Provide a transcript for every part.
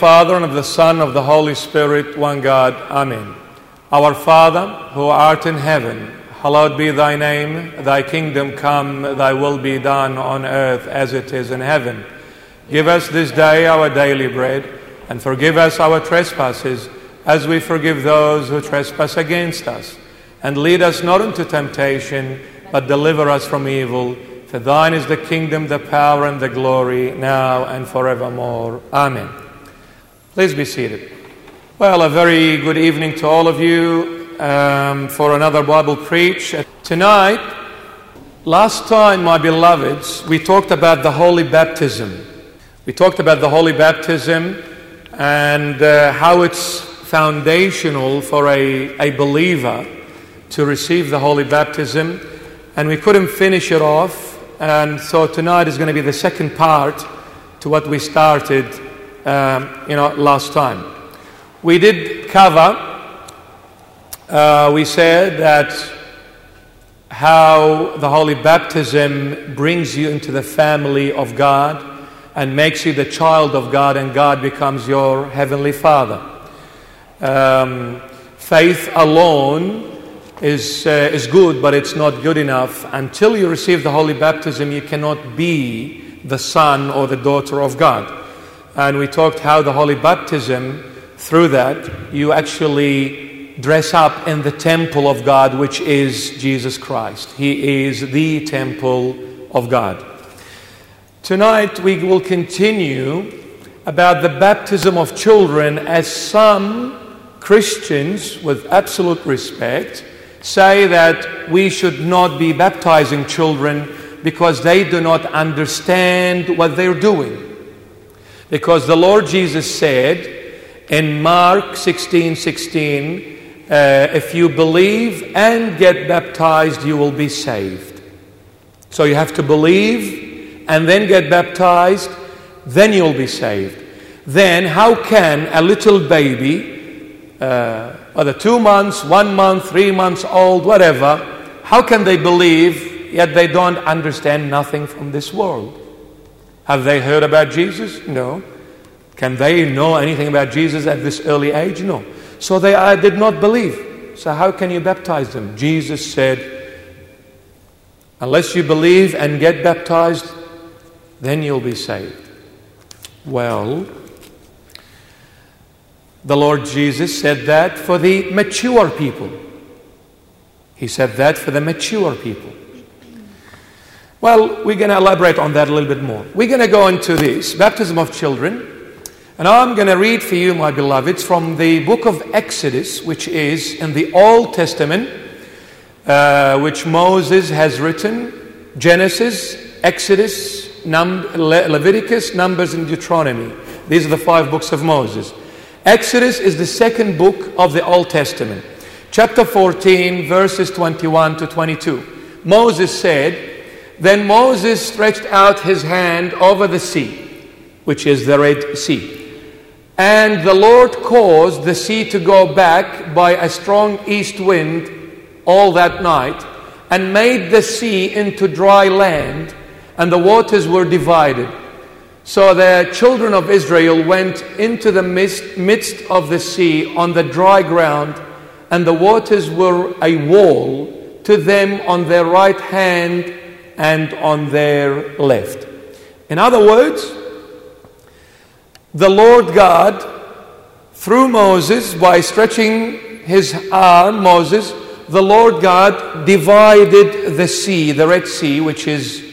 Father, and of the Son, of the Holy Spirit, one God. Amen. Our Father, who art in heaven, hallowed be thy name. Thy kingdom come, thy will be done on earth as it is in heaven. Give us this day our daily bread, and forgive us our trespasses, as we forgive those who trespass against us. And lead us not into temptation, but deliver us from evil. For thine is the kingdom, the power, and the glory, now and forevermore. Amen. Please be seated. Well, a very good evening to all of you um, for another Bible preach. Tonight, last time, my beloveds, we talked about the holy baptism. We talked about the holy baptism and uh, how it's foundational for a, a believer to receive the holy baptism. And we couldn't finish it off and so tonight is going to be the second part to what we started, um, you know, last time. We did cover. Uh, we said that how the holy baptism brings you into the family of God and makes you the child of God, and God becomes your heavenly Father. Um, faith alone is, uh, is good, but it's not good enough. Until you receive the holy baptism, you cannot be the son or the daughter of God. And we talked how the holy baptism, through that, you actually dress up in the temple of God, which is Jesus Christ. He is the temple of God. Tonight, we will continue about the baptism of children as some Christians, with absolute respect, say that we should not be baptizing children because they do not understand what they're doing. Because the Lord Jesus said in Mark 16 16, uh, if you believe and get baptized, you will be saved. So you have to believe and then get baptized, then you'll be saved. Then, how can a little baby uh, whether two months, one month, three months old, whatever, how can they believe yet they don't understand nothing from this world? Have they heard about Jesus? No. Can they know anything about Jesus at this early age? No. So they uh, did not believe. So how can you baptize them? Jesus said, Unless you believe and get baptized, then you'll be saved. Well, the Lord Jesus said that for the mature people. He said that for the mature people. Well, we're going to elaborate on that a little bit more. We're going to go into this baptism of children. And I'm going to read for you, my beloveds, from the book of Exodus, which is in the Old Testament, uh, which Moses has written Genesis, Exodus, Num- Le- Leviticus, Numbers, and Deuteronomy. These are the five books of Moses. Exodus is the second book of the Old Testament. Chapter 14, verses 21 to 22. Moses said, Then Moses stretched out his hand over the sea, which is the Red Sea. And the Lord caused the sea to go back by a strong east wind all that night, and made the sea into dry land, and the waters were divided. So the children of Israel went into the midst, midst of the sea on the dry ground, and the waters were a wall to them on their right hand and on their left. In other words, the Lord God, through Moses, by stretching his arm, Moses, the Lord God divided the sea, the Red Sea, which is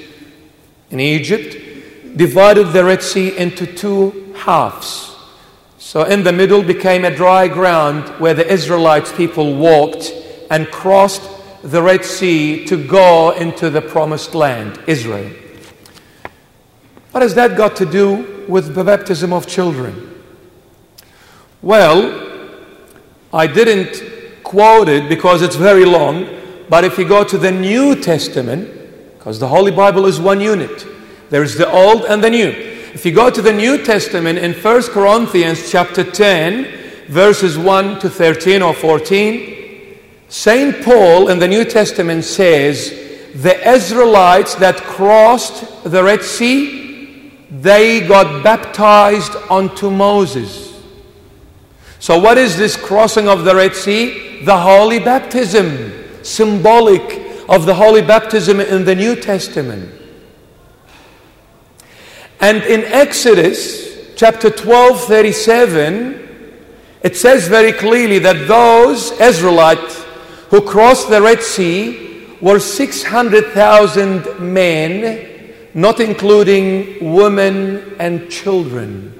in Egypt, divided the Red Sea into two halves. So in the middle became a dry ground where the Israelites people walked and crossed the Red Sea to go into the promised land, Israel. What has that got to do with the baptism of children? Well, I didn't quote it because it's very long, but if you go to the New Testament, because the Holy Bible is one unit, there's the Old and the New. If you go to the New Testament in 1 Corinthians chapter 10, verses 1 to 13 or 14, St. Paul in the New Testament says, the Israelites that crossed the Red Sea, they got baptized unto Moses. So, what is this crossing of the Red Sea? The holy baptism, symbolic of the holy baptism in the New Testament. And in Exodus chapter 12, 37, it says very clearly that those Israelites who crossed the Red Sea were 600,000 men, not including women and children.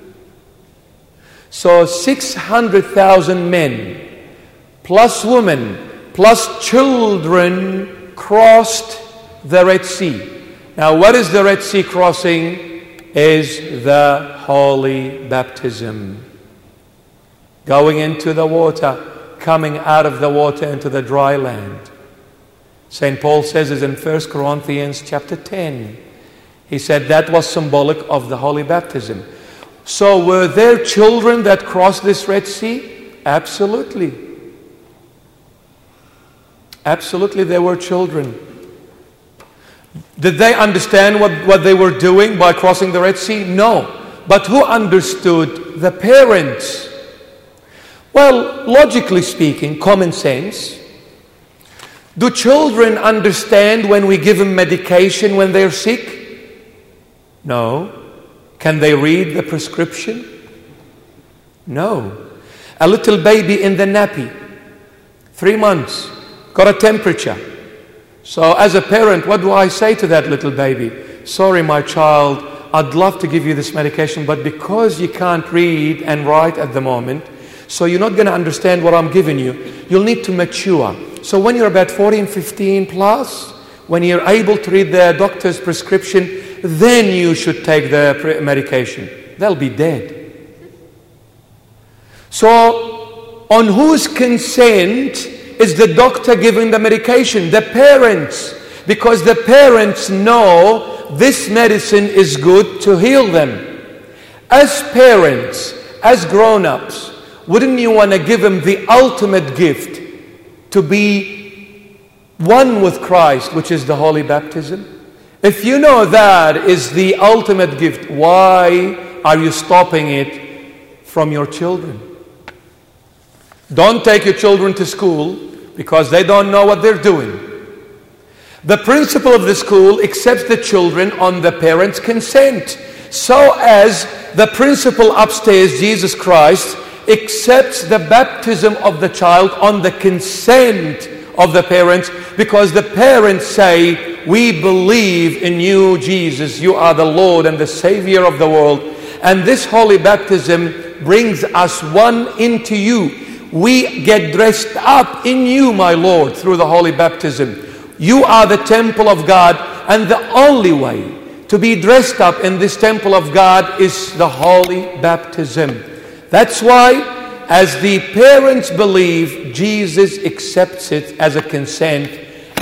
So 600,000 men, plus women, plus children crossed the Red Sea. Now, what is the Red Sea crossing? Is the holy baptism. Going into the water coming out of the water into the dry land. St. Paul says it in 1 Corinthians chapter 10. He said that was symbolic of the holy baptism. So, were there children that crossed this Red Sea? Absolutely. Absolutely, there were children. Did they understand what, what they were doing by crossing the Red Sea? No. But who understood? The parents. Well, logically speaking, common sense. Do children understand when we give them medication when they're sick? No. Can they read the prescription? No. A little baby in the nappy, three months, got a temperature. So, as a parent, what do I say to that little baby? Sorry, my child, I'd love to give you this medication, but because you can't read and write at the moment, so you're not going to understand what I'm giving you. You'll need to mature. So when you're about 14, 15 plus, when you're able to read the doctor's prescription, then you should take the medication. They'll be dead. So, on whose consent is the doctor giving the medication? The parents. Because the parents know this medicine is good to heal them. As parents, as grown ups, wouldn't you want to give him the ultimate gift to be one with Christ, which is the holy baptism? If you know that is the ultimate gift, why are you stopping it from your children? Don't take your children to school because they don't know what they're doing. The principal of the school accepts the children on the parents' consent, so as the principal upstairs, Jesus Christ, accepts the baptism of the child on the consent of the parents because the parents say, We believe in you, Jesus. You are the Lord and the Savior of the world. And this holy baptism brings us one into you. We get dressed up in you, my Lord, through the holy baptism. You are the temple of God, and the only way to be dressed up in this temple of God is the holy baptism. That's why, as the parents believe, Jesus accepts it as a consent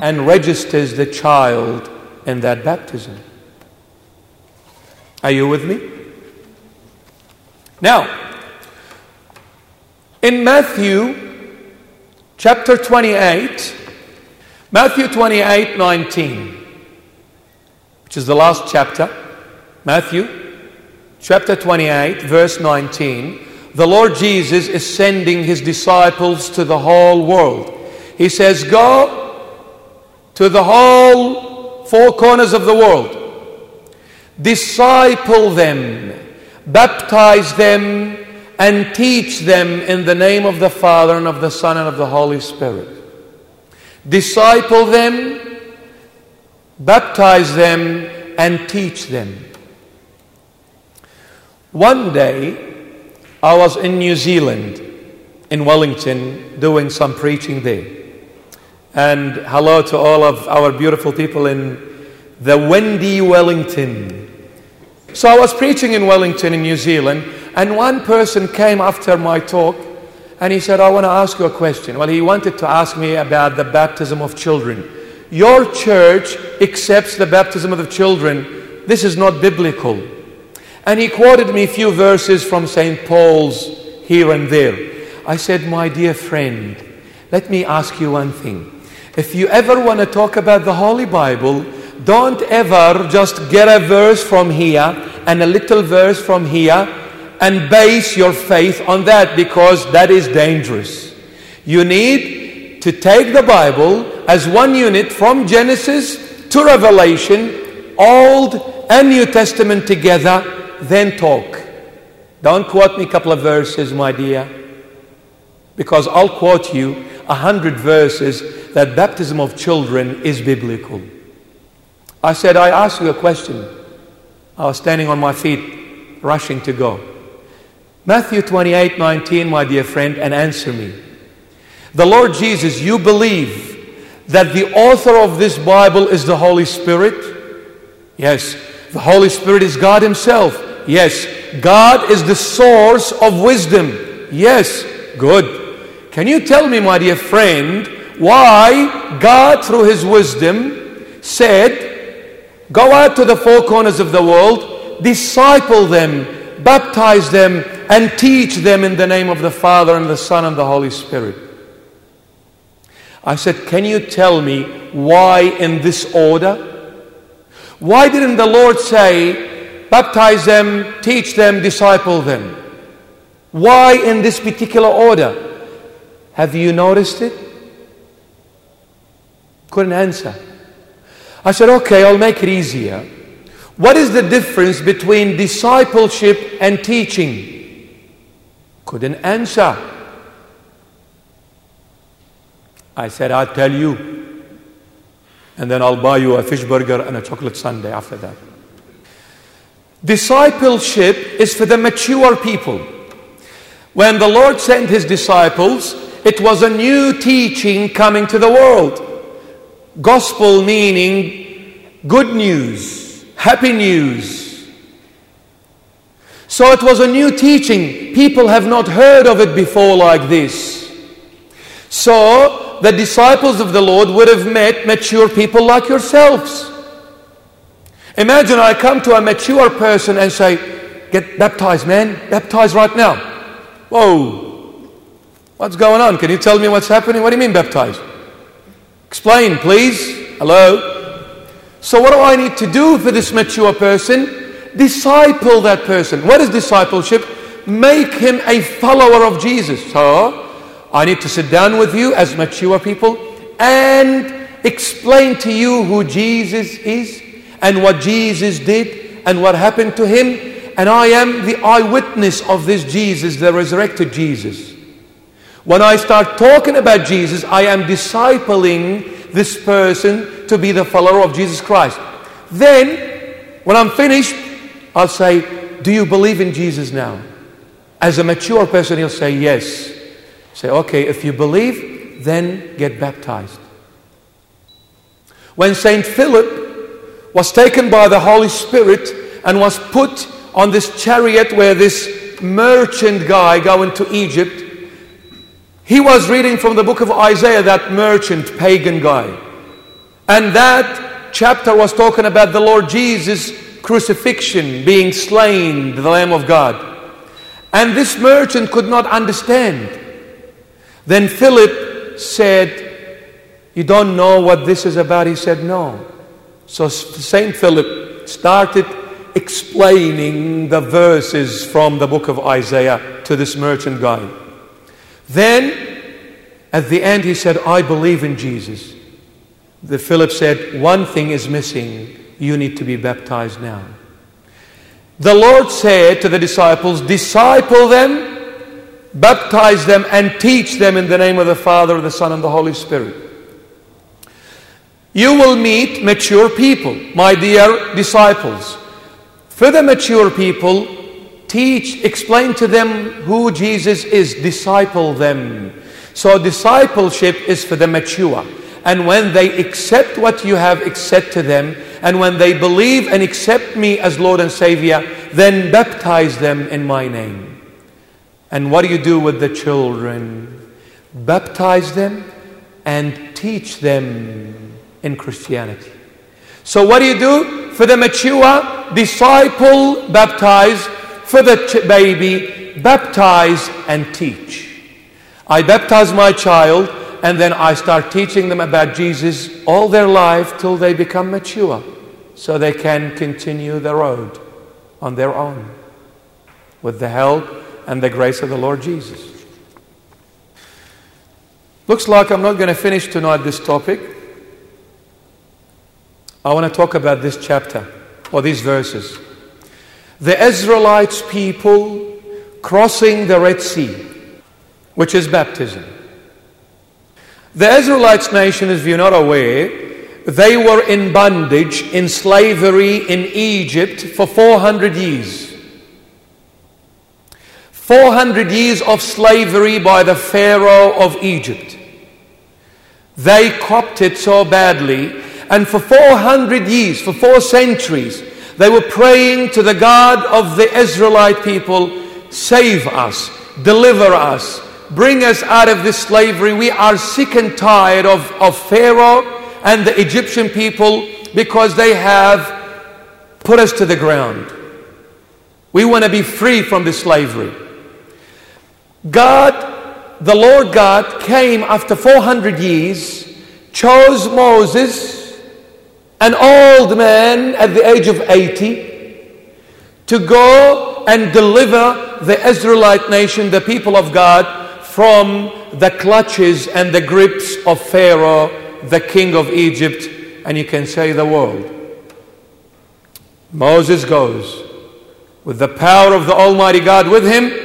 and registers the child in that baptism. Are you with me? Now, in Matthew chapter 28, Matthew 28 19, which is the last chapter, Matthew chapter 28, verse 19 the Lord Jesus is sending his disciples to the whole world. He says, Go to the whole four corners of the world, disciple them, baptize them, and teach them in the name of the Father and of the Son and of the Holy Spirit. Disciple them, baptize them, and teach them. One day, I was in New Zealand, in Wellington, doing some preaching there. And hello to all of our beautiful people in the windy Wellington. So I was preaching in Wellington, in New Zealand, and one person came after my talk and he said, I want to ask you a question. Well, he wanted to ask me about the baptism of children. Your church accepts the baptism of the children. This is not biblical. And he quoted me a few verses from St. Paul's here and there. I said, My dear friend, let me ask you one thing. If you ever want to talk about the Holy Bible, don't ever just get a verse from here and a little verse from here and base your faith on that because that is dangerous. You need to take the Bible as one unit from Genesis to Revelation, Old and New Testament together, then talk. Don't quote me a couple of verses, my dear, because I'll quote you a hundred verses that baptism of children is biblical. I said, I asked you a question. I was standing on my feet, rushing to go. Matthew 28 19, my dear friend, and answer me. The Lord Jesus, you believe that the author of this Bible is the Holy Spirit? Yes. The Holy Spirit is God Himself. Yes. God is the source of wisdom. Yes. Good. Can you tell me, my dear friend, why God, through His wisdom, said, Go out to the four corners of the world, disciple them, baptize them, and teach them in the name of the Father and the Son and the Holy Spirit? I said, Can you tell me why in this order? Why didn't the Lord say, baptize them, teach them, disciple them? Why in this particular order? Have you noticed it? Couldn't answer. I said, okay, I'll make it easier. What is the difference between discipleship and teaching? Couldn't answer. I said, I'll tell you. And then I'll buy you a fish burger and a chocolate sundae after that. Discipleship is for the mature people. When the Lord sent his disciples, it was a new teaching coming to the world. Gospel meaning good news, happy news. So it was a new teaching. People have not heard of it before like this. So the disciples of the Lord would have met mature people like yourselves. Imagine I come to a mature person and say, Get baptized, man. Baptized right now. Whoa. What's going on? Can you tell me what's happening? What do you mean baptized? Explain, please. Hello? So, what do I need to do for this mature person? Disciple that person. What is discipleship? Make him a follower of Jesus. So, I need to sit down with you as mature people and explain to you who Jesus is and what Jesus did and what happened to him. And I am the eyewitness of this Jesus, the resurrected Jesus. When I start talking about Jesus, I am discipling this person to be the follower of Jesus Christ. Then, when I'm finished, I'll say, Do you believe in Jesus now? As a mature person, he'll say, Yes. Say, okay, if you believe, then get baptized. When St. Philip was taken by the Holy Spirit and was put on this chariot where this merchant guy going to Egypt, he was reading from the book of Isaiah, that merchant, pagan guy. And that chapter was talking about the Lord Jesus' crucifixion, being slain, the Lamb of God. And this merchant could not understand. Then Philip said, You don't know what this is about? He said, No. So St. Philip started explaining the verses from the book of Isaiah to this merchant guy. Then, at the end, he said, I believe in Jesus. The Philip said, One thing is missing. You need to be baptized now. The Lord said to the disciples, Disciple them baptize them, and teach them in the name of the Father, the Son, and the Holy Spirit. You will meet mature people, my dear disciples. For the mature people, teach, explain to them who Jesus is, disciple them. So, discipleship is for the mature. And when they accept what you have accepted to them, and when they believe and accept me as Lord and Savior, then baptize them in my name. And what do you do with the children? Baptize them and teach them in Christianity. So, what do you do? For the mature, disciple, baptize. For the ch- baby, baptize and teach. I baptize my child and then I start teaching them about Jesus all their life till they become mature so they can continue the road. on their own with the help and the grace of the Lord Jesus. Looks like I'm not going to finish tonight this topic. I want to talk about this chapter or these verses. The Israelites people crossing the Red Sea, which is baptism. The Israelites nation, if you're not aware, they were in bondage, in slavery in Egypt for 400 years. 400 years of slavery by the Pharaoh of Egypt. They copped it so badly, and for 400 years, for four centuries, they were praying to the God of the Israelite people save us, deliver us, bring us out of this slavery. We are sick and tired of, of Pharaoh and the Egyptian people because they have put us to the ground. We want to be free from this slavery. God, the Lord God, came after 400 years, chose Moses, an old man at the age of 80, to go and deliver the Israelite nation, the people of God, from the clutches and the grips of Pharaoh the king of Egypt, and you can say the world. Moses goes with the power of the Almighty God with him.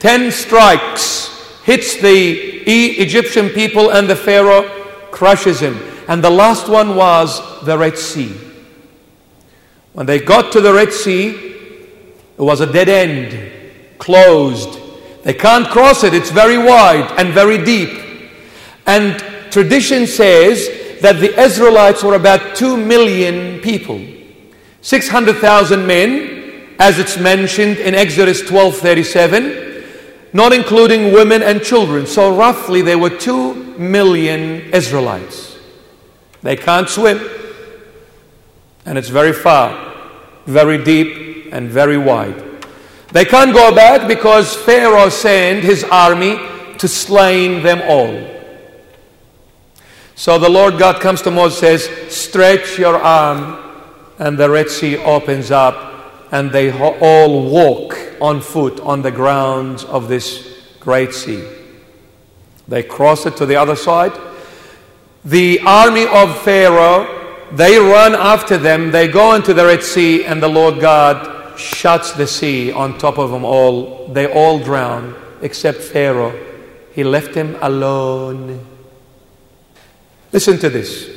Ten strikes hits the Egyptian people and the Pharaoh crushes him. And the last one was the Red Sea. When they got to the Red Sea, it was a dead end, closed. They can't cross it, it's very wide and very deep. And tradition says that the Israelites were about 2 million people. 600,000 men, as it's mentioned in Exodus 12:37, not including women and children. So roughly there were 2 million Israelites. They can't swim. And it's very far, very deep, and very wide. They can't go back because Pharaoh sent his army to slay them all. So the Lord God comes to Moses says, Stretch your arm, and the Red Sea opens up, and they all walk on foot on the grounds of this great sea. They cross it to the other side. The army of Pharaoh, they run after them, they go into the Red Sea, and the Lord God shuts the sea on top of them all. They all drown, except Pharaoh. He left them alone. Listen to this.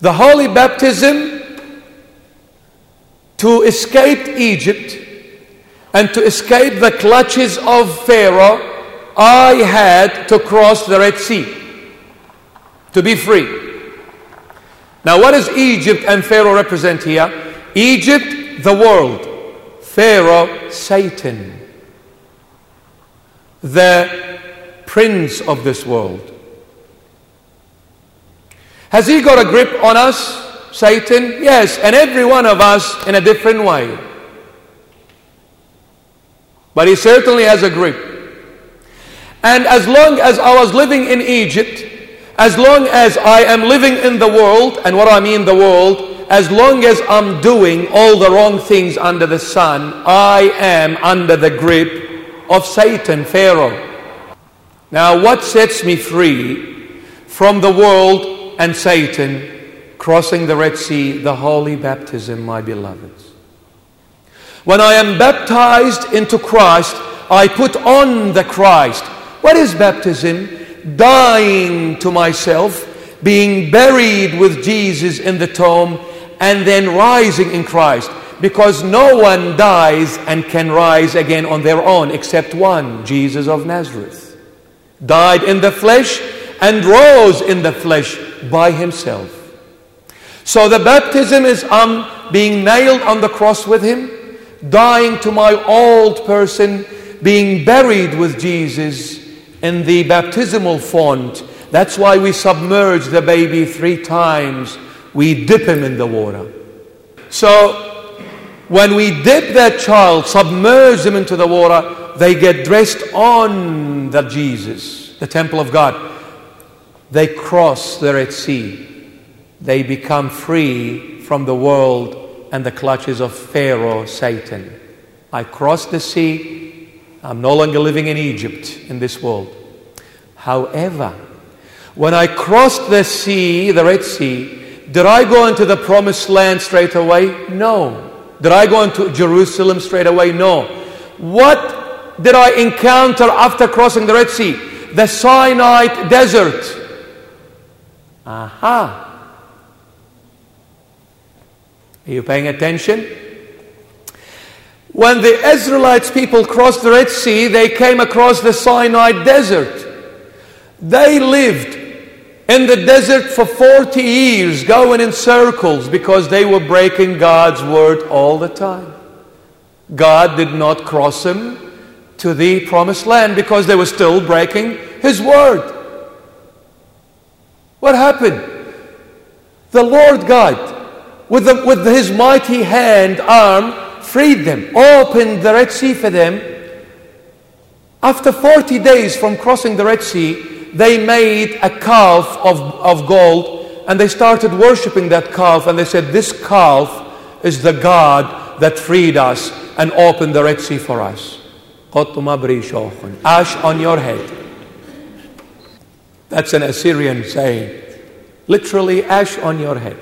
The holy baptism to escape Egypt and to escape the clutches of Pharaoh, I had to cross the Red Sea to be free. Now, what does Egypt and Pharaoh represent here? Egypt, the world. Pharaoh, Satan, the prince of this world. Has he got a grip on us, Satan? Yes, and every one of us in a different way. But he certainly has a grip. And as long as I was living in Egypt, as long as I am living in the world, and what I mean the world, as long as I'm doing all the wrong things under the sun, I am under the grip of Satan, Pharaoh. Now, what sets me free from the world and Satan crossing the Red Sea, the holy baptism, my beloveds. When I am baptized into Christ, I put on the Christ. What is baptism? Dying to myself, being buried with Jesus in the tomb, and then rising in Christ. Because no one dies and can rise again on their own except one, Jesus of Nazareth. Died in the flesh and rose in the flesh by himself. So the baptism is um, being nailed on the cross with him, dying to my old person, being buried with Jesus in the baptismal font. That's why we submerge the baby three times. We dip him in the water. So when we dip that child, submerge them into the water, they get dressed on the Jesus, the temple of God. They cross the Red Sea. They become free from the world and the clutches of Pharaoh, Satan. I crossed the sea. I'm no longer living in Egypt, in this world. However, when I crossed the sea, the Red Sea, did I go into the promised land straight away? No. Did I go into Jerusalem straight away? No. What did I encounter after crossing the Red Sea? The Sinai desert. Aha. Are you paying attention? When the Israelites people crossed the Red Sea, they came across the Sinai desert. They lived in the desert for 40 years, going in circles because they were breaking God's word all the time. God did not cross them to the promised land because they were still breaking His word. What happened? The Lord God, with, the, with His mighty hand, arm, freed them, opened the Red Sea for them. After 40 days from crossing the Red Sea, they made a calf of, of gold and they started worshiping that calf and they said, This calf is the God that freed us and opened the Red Sea for us. Ash on your head. That's an Assyrian saying. Literally, ash on your head.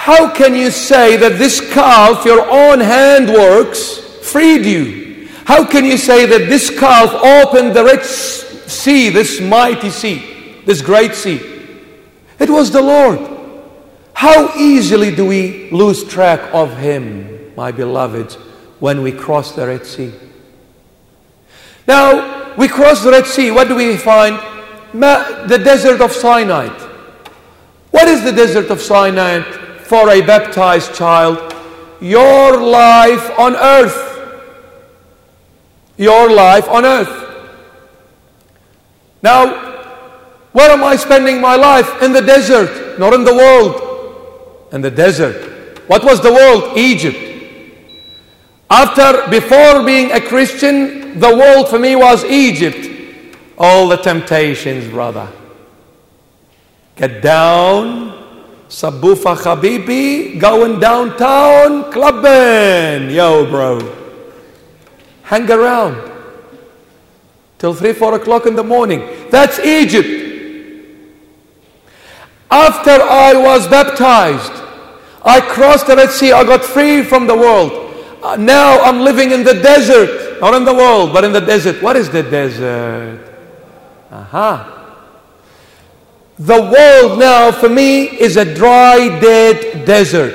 How can you say that this calf, your own handworks, freed you? How can you say that this calf opened the Red sea, this mighty sea, this great sea. It was the Lord. How easily do we lose track of Him, my beloved, when we cross the Red Sea? Now, we cross the Red Sea. What do we find? The desert of Sinai. What is the desert of Sinai for a baptized child? Your life on earth. Your life on earth. Now, where am I spending my life? In the desert, not in the world. In the desert. What was the world? Egypt. After, before being a Christian, the world for me was Egypt. All the temptations, brother. Get down, Sabufa Habibi, going downtown, clubbing. Yo, bro. Hang around till 3, 4 o'clock in the morning. That's Egypt. After I was baptized, I crossed the Red Sea, I got free from the world. Uh, now I'm living in the desert, not in the world, but in the desert. What is the desert? Aha. The world now for me is a dry, dead desert.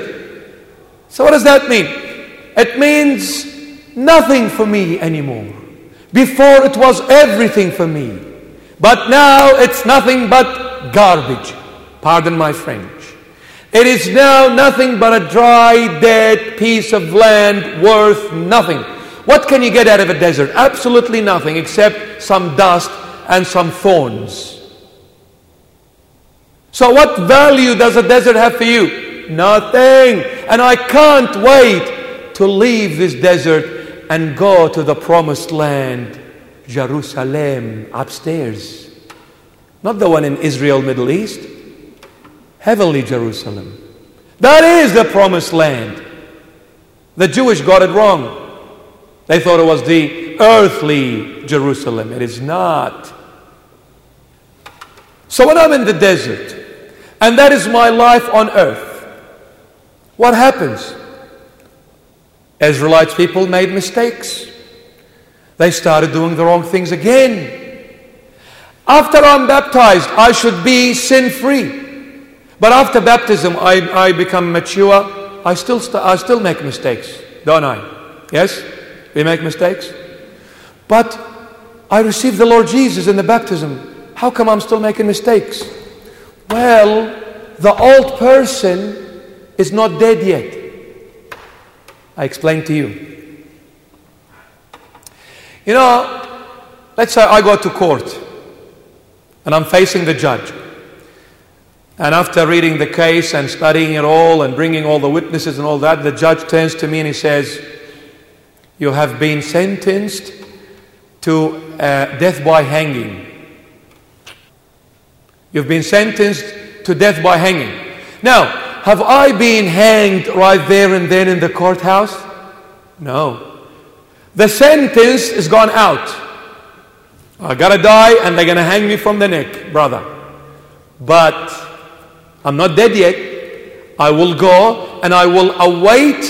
So, what does that mean? It means nothing for me anymore. Before it was everything for me. But now it's nothing but garbage. Pardon my French. It is now nothing but a dry, dead piece of land worth nothing. What can you get out of a desert? Absolutely nothing except some dust and some thorns. So, what value does a desert have for you? Nothing. And I can't wait to leave this desert and go to the promised land, Jerusalem, upstairs. Not the one in Israel, Middle East. Heavenly Jerusalem. That is the promised land. The Jewish got it wrong. They thought it was the earthly Jerusalem. It is not. So when I'm in the desert, and that is my life on earth, what happens? Israelites people made mistakes. They started doing the wrong things again. After I'm baptized, I should be sin free. But after baptism, I, I become mature. I still, st- I still make mistakes, don't I? Yes? We make mistakes. But I received the Lord Jesus in the baptism. How come I'm still making mistakes? Well, the old person is not dead yet. I explain to you. You know, let's say I go to court and I'm facing the judge. And after reading the case and studying it all and bringing all the witnesses and all that, the judge turns to me and he says, You have been sentenced to uh, death by hanging. You've been sentenced to death by hanging. Now, have I been hanged right there and then in the courthouse? No. The sentence is gone out. I gotta die and they're gonna hang me from the neck, brother. But I'm not dead yet. I will go and I will await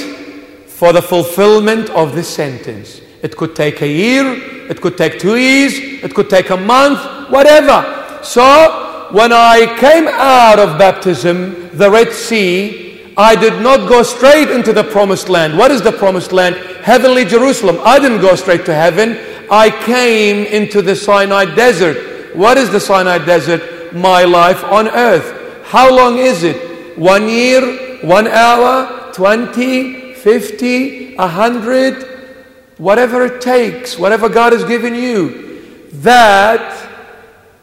for the fulfillment of this sentence. It could take a year, it could take two years, it could take a month, whatever. So, when I came out of baptism, the Red Sea, I did not go straight into the promised land. What is the promised land? Heavenly Jerusalem. I didn't go straight to heaven. I came into the Sinai desert. What is the Sinai desert? My life on earth. How long is it? One year, one hour, 20, 50, 100, whatever it takes, whatever God has given you. That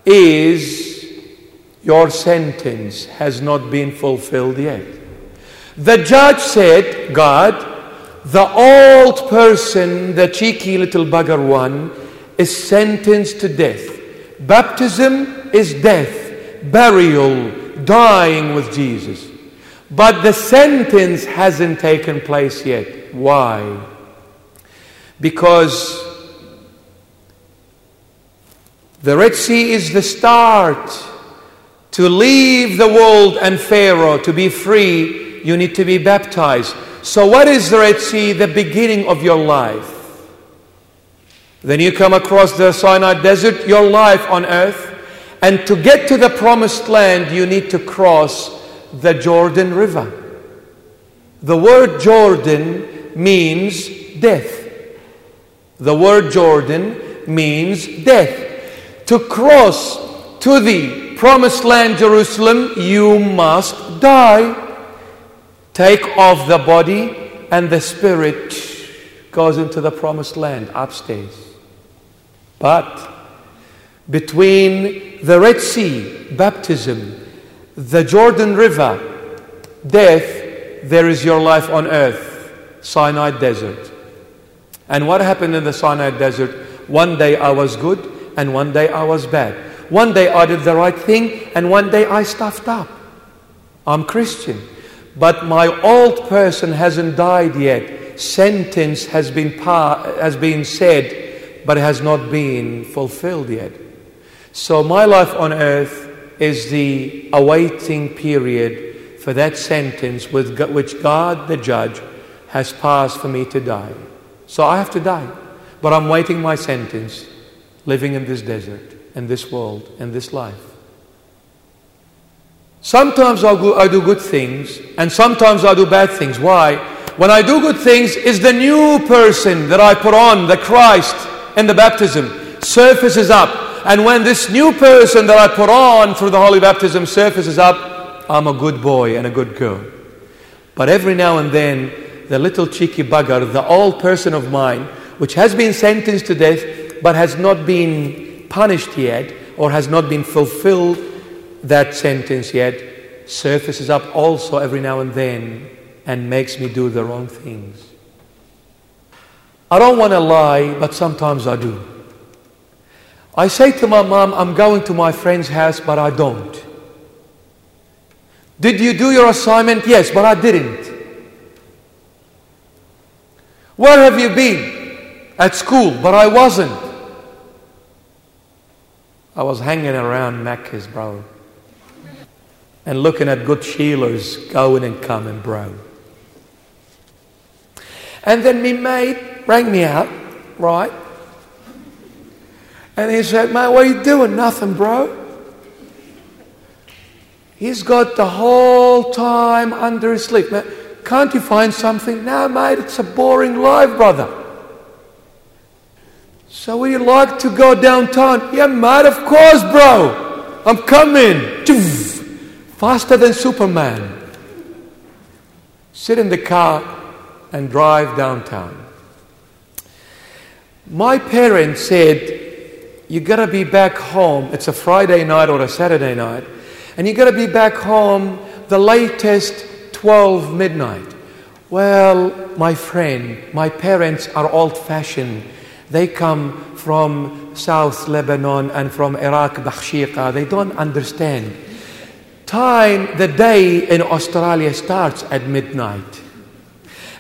is your sentence has not been fulfilled yet. The judge said, God, the old person, the cheeky little bugger one, is sentenced to death. Baptism is death, burial, dying with Jesus. But the sentence hasn't taken place yet. Why? Because the Red Sea is the start. To leave the world and Pharaoh, to be free, you need to be baptized. So, what is the Red Sea? The beginning of your life. Then you come across the Sinai desert, your life on earth. And to get to the promised land, you need to cross the Jordan River. The word Jordan means death. The word Jordan means death. To cross to the promised land, Jerusalem, you must die. Take off the body, and the spirit goes into the promised land upstairs. But between the Red Sea, baptism, the Jordan River, death, there is your life on earth, Sinai desert. And what happened in the Sinai desert? One day I was good, and one day I was bad. One day I did the right thing, and one day I stuffed up. I'm Christian. But my old person hasn't died yet. Sentence has been, has been said, but has not been fulfilled yet. So my life on earth is the awaiting period for that sentence with which God, the judge, has passed for me to die. So I have to die. But I'm waiting my sentence, living in this desert, in this world, in this life. Sometimes I, go, I do good things, and sometimes I do bad things. Why? When I do good things, is the new person that I put on, the Christ in the baptism, surfaces up. And when this new person that I put on through the holy baptism surfaces up, I'm a good boy and a good girl. But every now and then, the little cheeky bugger, the old person of mine, which has been sentenced to death but has not been punished yet or has not been fulfilled that sentence yet surfaces up also every now and then and makes me do the wrong things. I don't want to lie, but sometimes I do. I say to my mom, I'm going to my friend's house, but I don't. Did you do your assignment? Yes, but I didn't. Where have you been? At school, but I wasn't. I was hanging around Macca's, bro and looking at good Sheilas going and coming, bro. And then me mate rang me up, right? And he said, mate, what are you doing? Nothing, bro. He's got the whole time under his sleep. Man, can't you find something? No, mate, it's a boring life, brother. So would you like to go downtown? Yeah, mate, of course, bro. I'm coming faster than Superman. Sit in the car and drive downtown. My parents said, You gotta be back home. It's a Friday night or a Saturday night, and you gotta be back home the latest 12 midnight. Well, my friend, my parents are old fashioned. They come from South Lebanon and from Iraq, Bakhshiqa. They don't understand time, the day in Australia starts at midnight.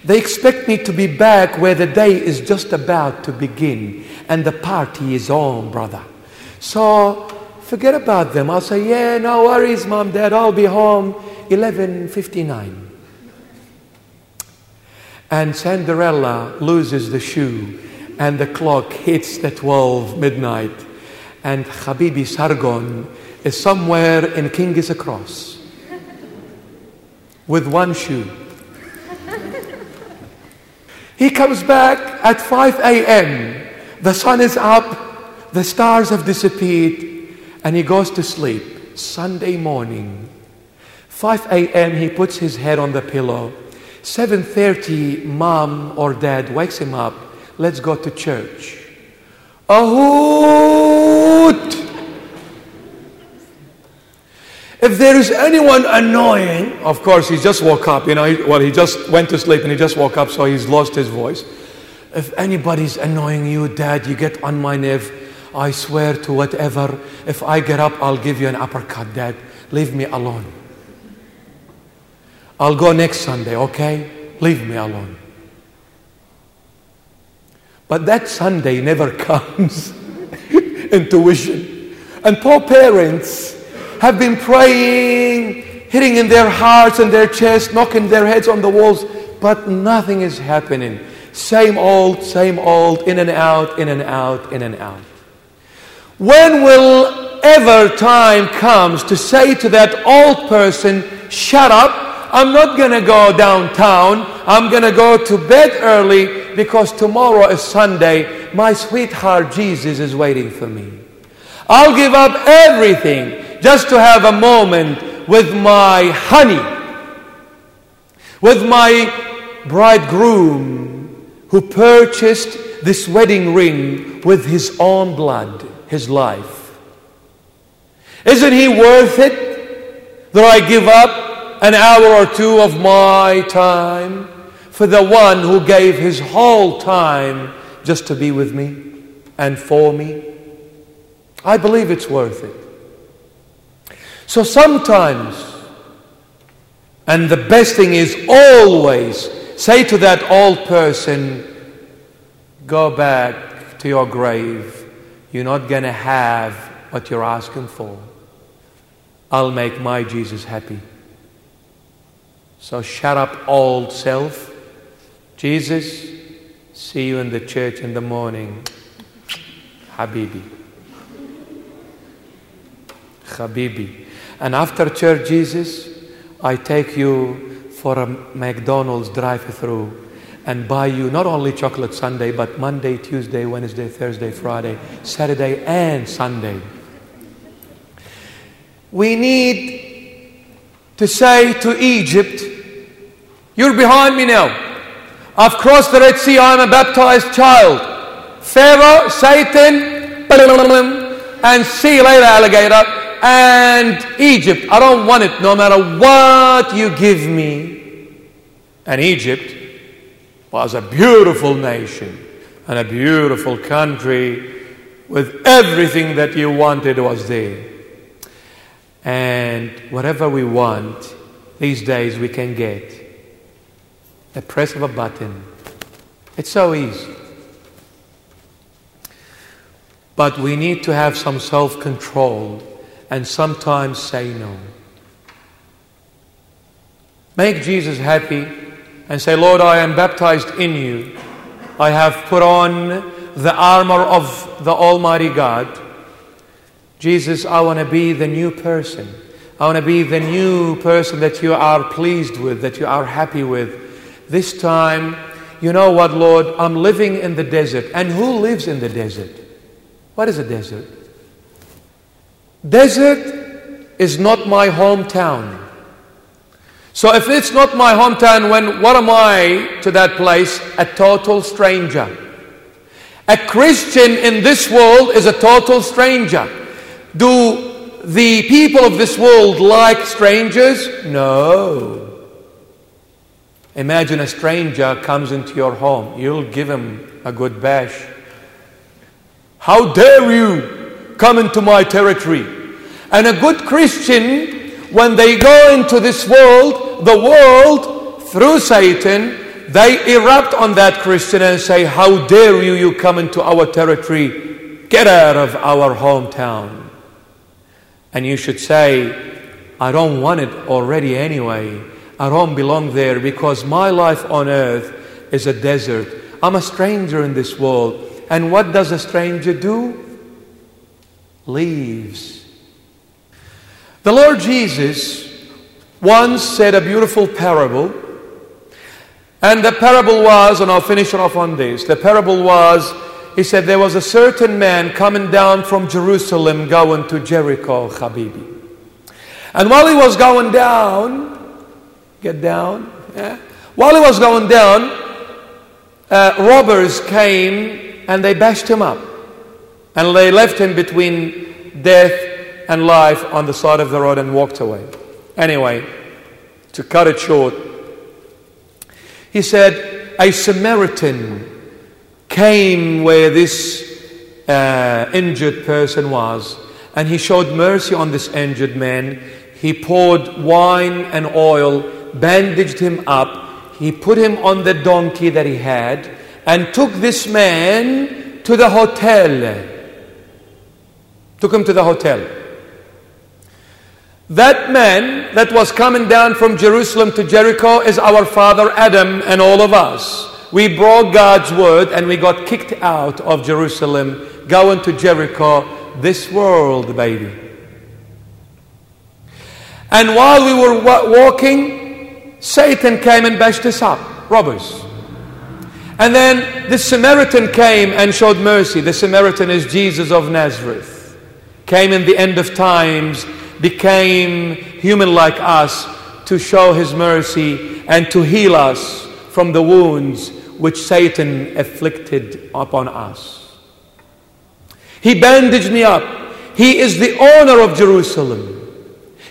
They expect me to be back where the day is just about to begin and the party is on, brother. So forget about them. I'll say, yeah, no worries, mom, dad, I'll be home 11.59. And Cinderella loses the shoe and the clock hits the 12 midnight and Habibi Sargon is somewhere in King's Cross with one shoe. He comes back at 5 a.m. The sun is up, the stars have disappeared, and he goes to sleep. Sunday morning, 5 a.m. he puts his head on the pillow. 7:30 mom or dad wakes him up. Let's go to church. A hoot! If there is anyone annoying, of course, he just woke up, you know, he, well, he just went to sleep and he just woke up, so he's lost his voice. If anybody's annoying you, Dad, you get on my nerve. I swear to whatever, if I get up, I'll give you an uppercut, Dad. Leave me alone. I'll go next Sunday, okay? Leave me alone. But that Sunday never comes. Intuition. And poor parents have been praying, hitting in their hearts and their chest, knocking their heads on the walls, but nothing is happening. Same old, same old, in and out, in and out, in and out. When will ever time comes to say to that old person, shut up, I'm not going to go downtown, I'm going to go to bed early because tomorrow is Sunday, my sweetheart Jesus is waiting for me. I'll give up everything just to have a moment with my honey, with my bridegroom who purchased this wedding ring with his own blood, his life. Isn't he worth it that I give up an hour or two of my time for the one who gave his whole time just to be with me and for me? I believe it's worth it. So sometimes, and the best thing is always say to that old person, go back to your grave. You're not going to have what you're asking for. I'll make my Jesus happy. So shut up, old self. Jesus, see you in the church in the morning. Habibi. Habibi. And after church, Jesus, I take you for a McDonald's drive through and buy you not only chocolate Sunday, but Monday, Tuesday, Wednesday, Thursday, Friday, Saturday, and Sunday. We need to say to Egypt, You're behind me now. I've crossed the Red Sea. I'm a baptized child. Pharaoh, Satan, and see you later, alligator and Egypt. I don't want it no matter what you give me. And Egypt was a beautiful nation and a beautiful country with everything that you wanted was there. And whatever we want, these days we can get. The press of a button. It's so easy. But we need to have some self control and sometimes say no. Make Jesus happy and say, Lord, I am baptized in you. I have put on the armor of the Almighty God. Jesus, I want to be the new person. I want to be the new person that you are pleased with, that you are happy with. This time, you know what, Lord? I'm living in the desert. And who lives in the desert? What is a desert? Desert is not my hometown. So if it's not my hometown, when what am I to that place? A total stranger. A Christian in this world is a total stranger. Do the people of this world like strangers? No. Imagine a stranger comes into your home. You'll give him a good bash. How dare you come into my territory? And a good Christian when they go into this world, the world, through Satan, they erupt on that Christian and say, How dare you, you come into our territory? Get out of our hometown. And you should say, I don't want it already anyway. I don't belong there because my life on earth is a desert. I'm a stranger in this world. And what does a stranger do? Leaves. The Lord Jesus once said a beautiful parable. And the parable was, and I'll finish off on this. The parable was, he said, there was a certain man coming down from Jerusalem going to Jericho, Habibi. And while he was going down, get down, yeah? While he was going down, uh, robbers came and they bashed him up. And they left him between death and life on the side of the road and walked away. Anyway, to cut it short, he said, A Samaritan came where this uh, injured person was, and he showed mercy on this injured man. He poured wine and oil, bandaged him up, he put him on the donkey that he had, and took this man to the hotel. Took him to the hotel. That man that was coming down from Jerusalem to Jericho is our father Adam and all of us. We broke God's word and we got kicked out of Jerusalem, going to Jericho, this world, baby. And while we were walking, Satan came and bashed us up, robbers. And then the Samaritan came and showed mercy. The Samaritan is Jesus of Nazareth. Came in the end of times became human like us to show his mercy and to heal us from the wounds which Satan afflicted upon us. He bandaged me up. He is the owner of Jerusalem.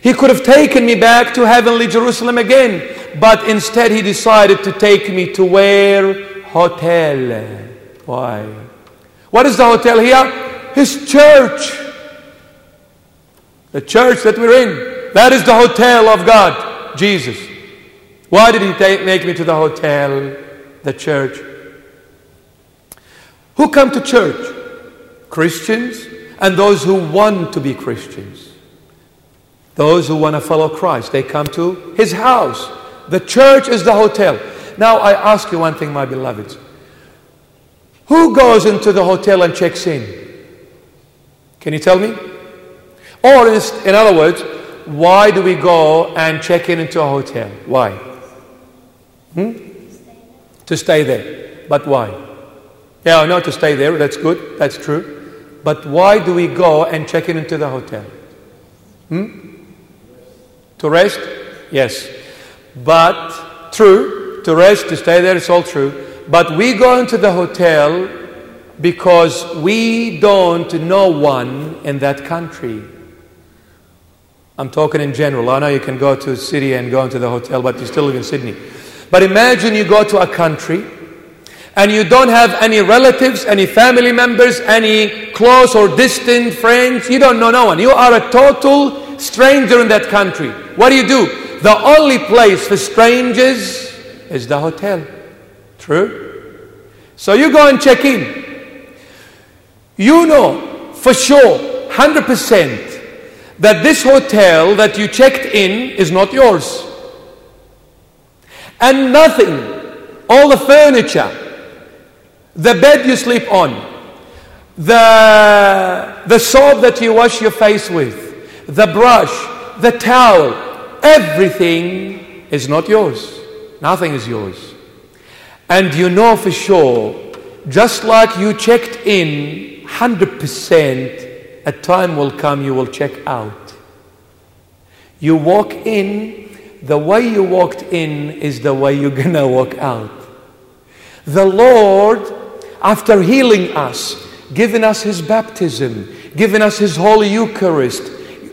He could have taken me back to heavenly Jerusalem again, but instead he decided to take me to where? Hotel. Why? What is the hotel here? His church. The church that we're in, that is the hotel of God, Jesus. Why did He take, make me to the hotel, the church? Who come to church? Christians and those who want to be Christians. Those who want to follow Christ, they come to His house. The church is the hotel. Now, I ask you one thing, my beloveds. Who goes into the hotel and checks in? Can you tell me? Or, in other words, why do we go and check in into a hotel? Why? Hmm? To stay there. But why? Yeah, not to stay there. That's good. That's true. But why do we go and check in into the hotel? Hmm? To rest? Yes. But true. To rest, to stay there, it's all true. But we go into the hotel because we don't know one in that country. I'm talking in general. I know you can go to a city and go into the hotel, but you still live in Sydney. But imagine you go to a country and you don't have any relatives, any family members, any close or distant friends. You don't know no one. You are a total stranger in that country. What do you do? The only place for strangers is the hotel. True? So you go and check in. You know for sure, 100%, that this hotel that you checked in is not yours. And nothing, all the furniture, the bed you sleep on, the, the soap that you wash your face with, the brush, the towel, everything is not yours. Nothing is yours. And you know for sure, just like you checked in 100%, a time will come you will check out. You walk in, the way you walked in is the way you're going to walk out. The Lord, after healing us, giving us His baptism, giving us His Holy Eucharist,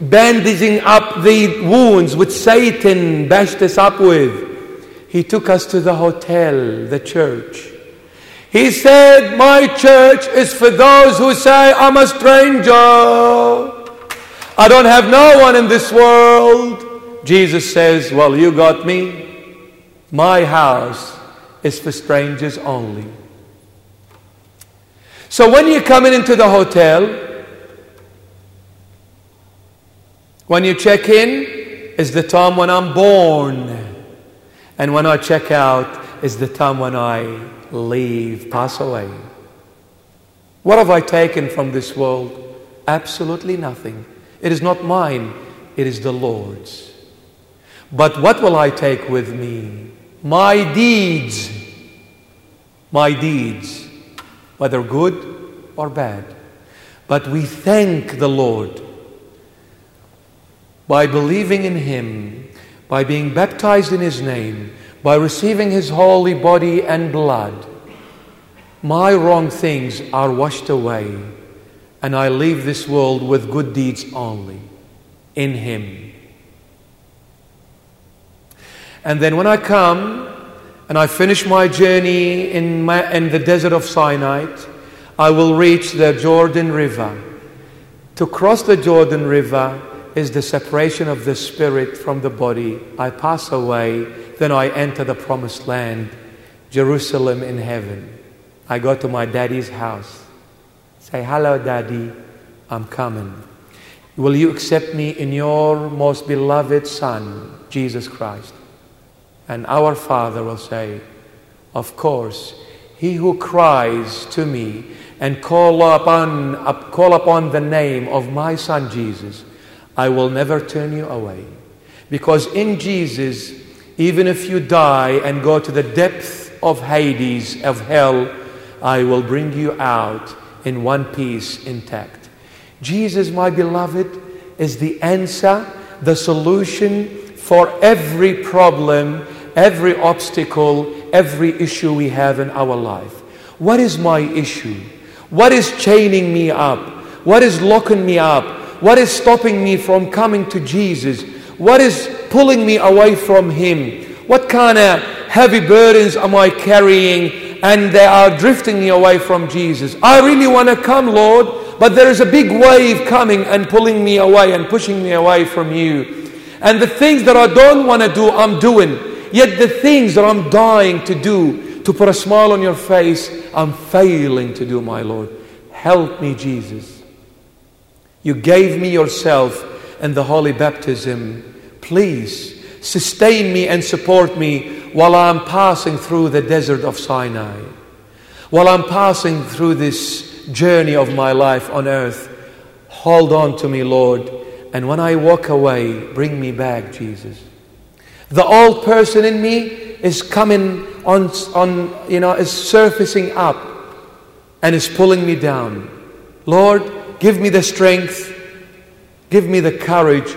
bandaging up the wounds which Satan bashed us up with, He took us to the hotel, the church. He said, My church is for those who say, I'm a stranger. I don't have no one in this world. Jesus says, Well, you got me. My house is for strangers only. So when you're coming into the hotel, when you check in, is the time when I'm born. And when I check out, is the time when I leave, pass away. What have I taken from this world? Absolutely nothing. It is not mine, it is the Lord's. But what will I take with me? My deeds. My deeds, whether good or bad. But we thank the Lord by believing in Him, by being baptized in His name, by receiving His holy body and blood. My wrong things are washed away, and I leave this world with good deeds only in Him. And then when I come and I finish my journey in, my, in the desert of Sinai, I will reach the Jordan River. To cross the Jordan River is the separation of the spirit from the body. I pass away, then I enter the promised land, Jerusalem in heaven. I go to my daddy's house. Say, Hello, daddy, I'm coming. Will you accept me in your most beloved Son, Jesus Christ? And our Father will say, Of course, he who cries to me and call upon, call upon the name of my Son Jesus, I will never turn you away. Because in Jesus, even if you die and go to the depth of Hades, of hell, I will bring you out in one piece intact. Jesus, my beloved, is the answer, the solution for every problem every obstacle, every issue we have in our life. What is my issue? What is chaining me up? What is locking me up? What is stopping me from coming to Jesus? What is pulling me away from Him? What kind of heavy burdens am I carrying and they are drifting me away from Jesus? I really want to come, Lord, but there is a big wave coming and pulling me away and pushing me away from you. And the things that I don't want to do, I'm doing. Yet the things that I'm dying to do, to put a smile on your face, I'm failing to do, my Lord. Help me, Jesus. You gave me yourself and the holy baptism. Please sustain me and support me while I'm passing through the desert of Sinai, while I'm passing through this journey of my life on earth. Hold on to me, Lord. And when I walk away, bring me back, Jesus. The old person in me is coming on, on you know, is surfacing up and is pulling me down. Lord, give me the strength, give me the courage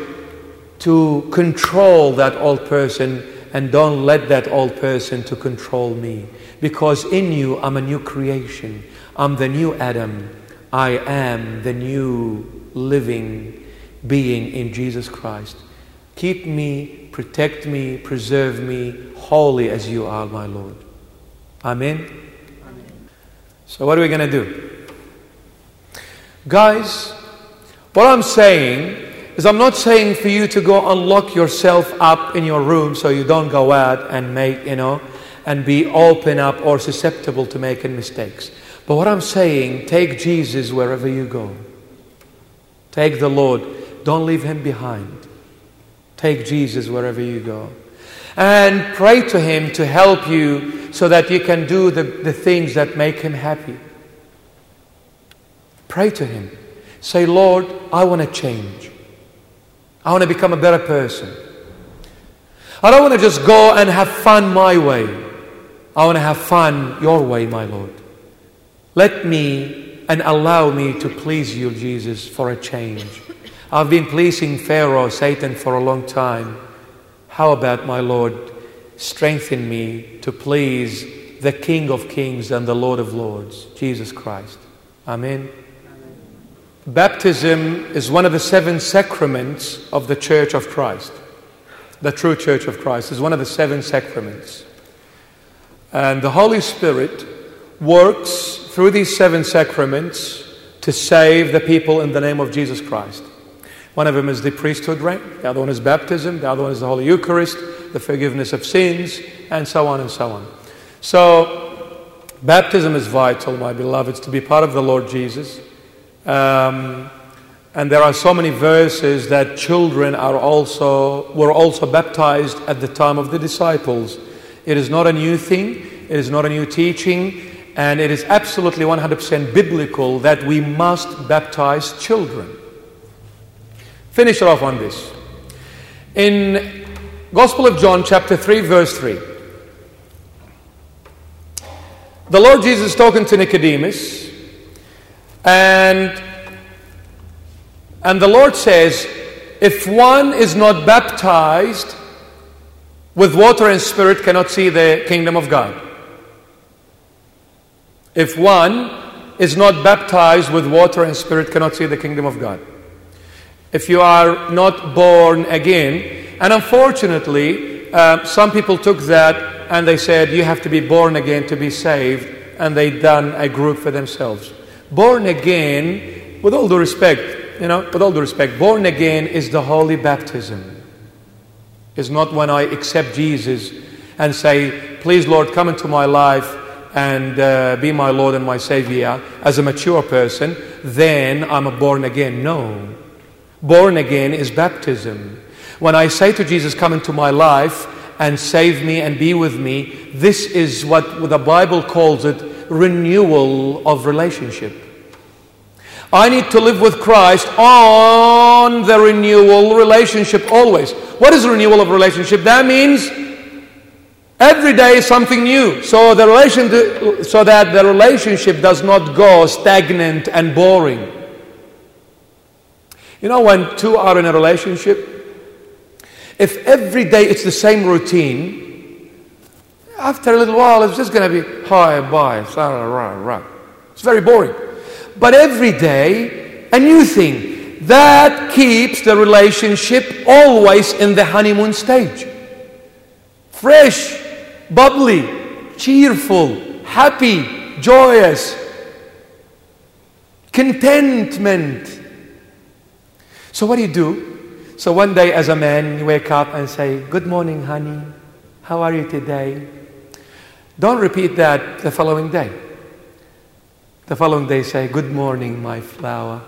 to control that old person and don't let that old person to control me because in you I'm a new creation i'm the new adam i am the new living being in jesus christ keep me protect me, preserve me, holy as you are, my Lord. Amen? Amen. So, what are we going to do? Guys, what I'm saying is, I'm not saying for you to go unlock yourself up in your room so you don't go out and make, you know, and be open up or susceptible to making mistakes. But what I'm saying, take Jesus wherever you go. Take the Lord. Don't leave him behind. Take Jesus wherever you go. And pray to Him to help you so that you can do the, the things that make Him happy. Pray to Him. Say, Lord, I want to change. I want to become a better person. I don't want to just go and have fun my way. I want to have fun your way, my Lord. Let me and allow me to please you, Jesus, for a change. I've been pleasing Pharaoh, Satan, for a long time. How about, my Lord, strengthen me to please the King of Kings and the Lord of Lords, Jesus Christ? Amen. Baptism is one of the seven sacraments of the Church of Christ. The true Church of Christ is one of the seven sacraments. And the Holy Spirit works through these seven sacraments to save the people in the name of Jesus Christ. One of them is the priesthood rank, the other one is baptism, the other one is the Holy Eucharist, the forgiveness of sins, and so on and so on. So, baptism is vital, my beloveds, to be part of the Lord Jesus. Um, and there are so many verses that children are also, were also baptized at the time of the disciples. It is not a new thing, it is not a new teaching, and it is absolutely 100% biblical that we must baptize children. Finish it off on this. In Gospel of John, chapter 3, verse 3, the Lord Jesus talking to Nicodemus, and and the Lord says, if one is not baptized with water and spirit, cannot see the kingdom of God. If one is not baptized with water and spirit, cannot see the kingdom of God. If you are not born again, and unfortunately, uh, some people took that and they said you have to be born again to be saved, and they done a group for themselves. Born again, with all due respect, you know, with all due respect, born again is the holy baptism. Is not when I accept Jesus and say, Please, Lord, come into my life and uh, be my Lord and my Savior as a mature person, then I'm a born again. No. Born again is baptism. When I say to Jesus, Come into my life and save me and be with me, this is what the Bible calls it renewal of relationship. I need to live with Christ on the renewal relationship always. What is renewal of relationship? That means every day is something new. So the relation to, so that the relationship does not go stagnant and boring. You know when two are in a relationship, if every day it's the same routine, after a little while it's just going to be hi, bye, it's very boring. But every day, a new thing. That keeps the relationship always in the honeymoon stage. Fresh, bubbly, cheerful, happy, joyous, contentment. So, what do you do? So, one day as a man, you wake up and say, Good morning, honey. How are you today? Don't repeat that the following day. The following day, say, Good morning, my flower.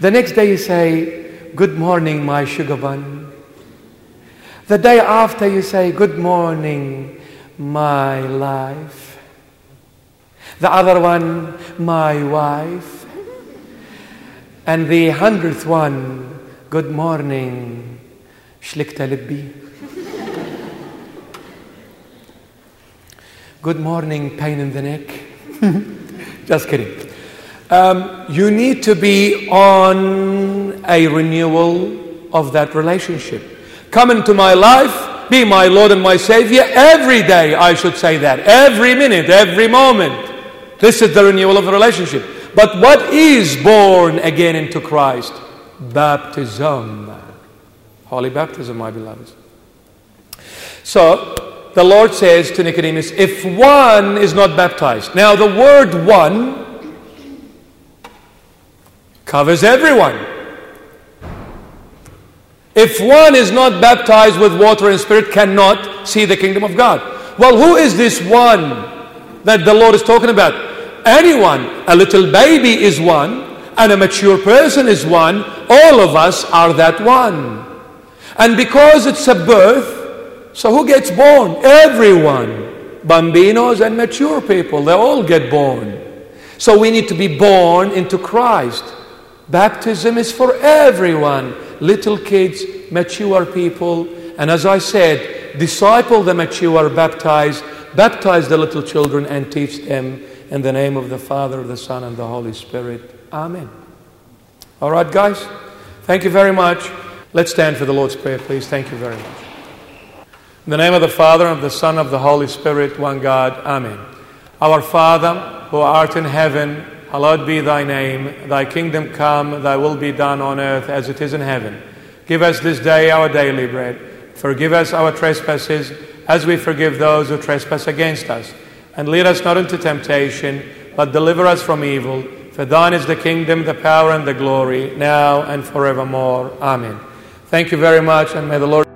The next day, you say, Good morning, my sugar bun. The day after, you say, Good morning, my life. The other one, my wife. And the hundredth one, Good morning, schlickta libbi. Good morning, pain in the neck. Just kidding. Um, you need to be on a renewal of that relationship. Come into my life, be my Lord and my Savior every day. I should say that. Every minute, every moment. This is the renewal of the relationship. But what is born again into Christ? Baptism. Holy baptism, my beloveds. So, the Lord says to Nicodemus, if one is not baptized. Now, the word one covers everyone. If one is not baptized with water and spirit, cannot see the kingdom of God. Well, who is this one that the Lord is talking about? Anyone. A little baby is one, and a mature person is one. All of us are that one. And because it's a birth, so who gets born? Everyone. Bambinos and mature people, they all get born. So we need to be born into Christ. Baptism is for everyone little kids, mature people. And as I said, disciple the mature, baptize, baptize the little children, and teach them in the name of the Father, the Son, and the Holy Spirit. Amen. All right, guys? Thank you very much. Let's stand for the Lord's Prayer, please. Thank you very much. In the name of the Father, and of the Son, and of the Holy Spirit, one God. Amen. Our Father, who art in heaven, hallowed be thy name. Thy kingdom come, thy will be done on earth as it is in heaven. Give us this day our daily bread. Forgive us our trespasses, as we forgive those who trespass against us. And lead us not into temptation, but deliver us from evil. For thine is the kingdom, the power, and the glory, now and forevermore. Amen. Thank you very much, and may the Lord.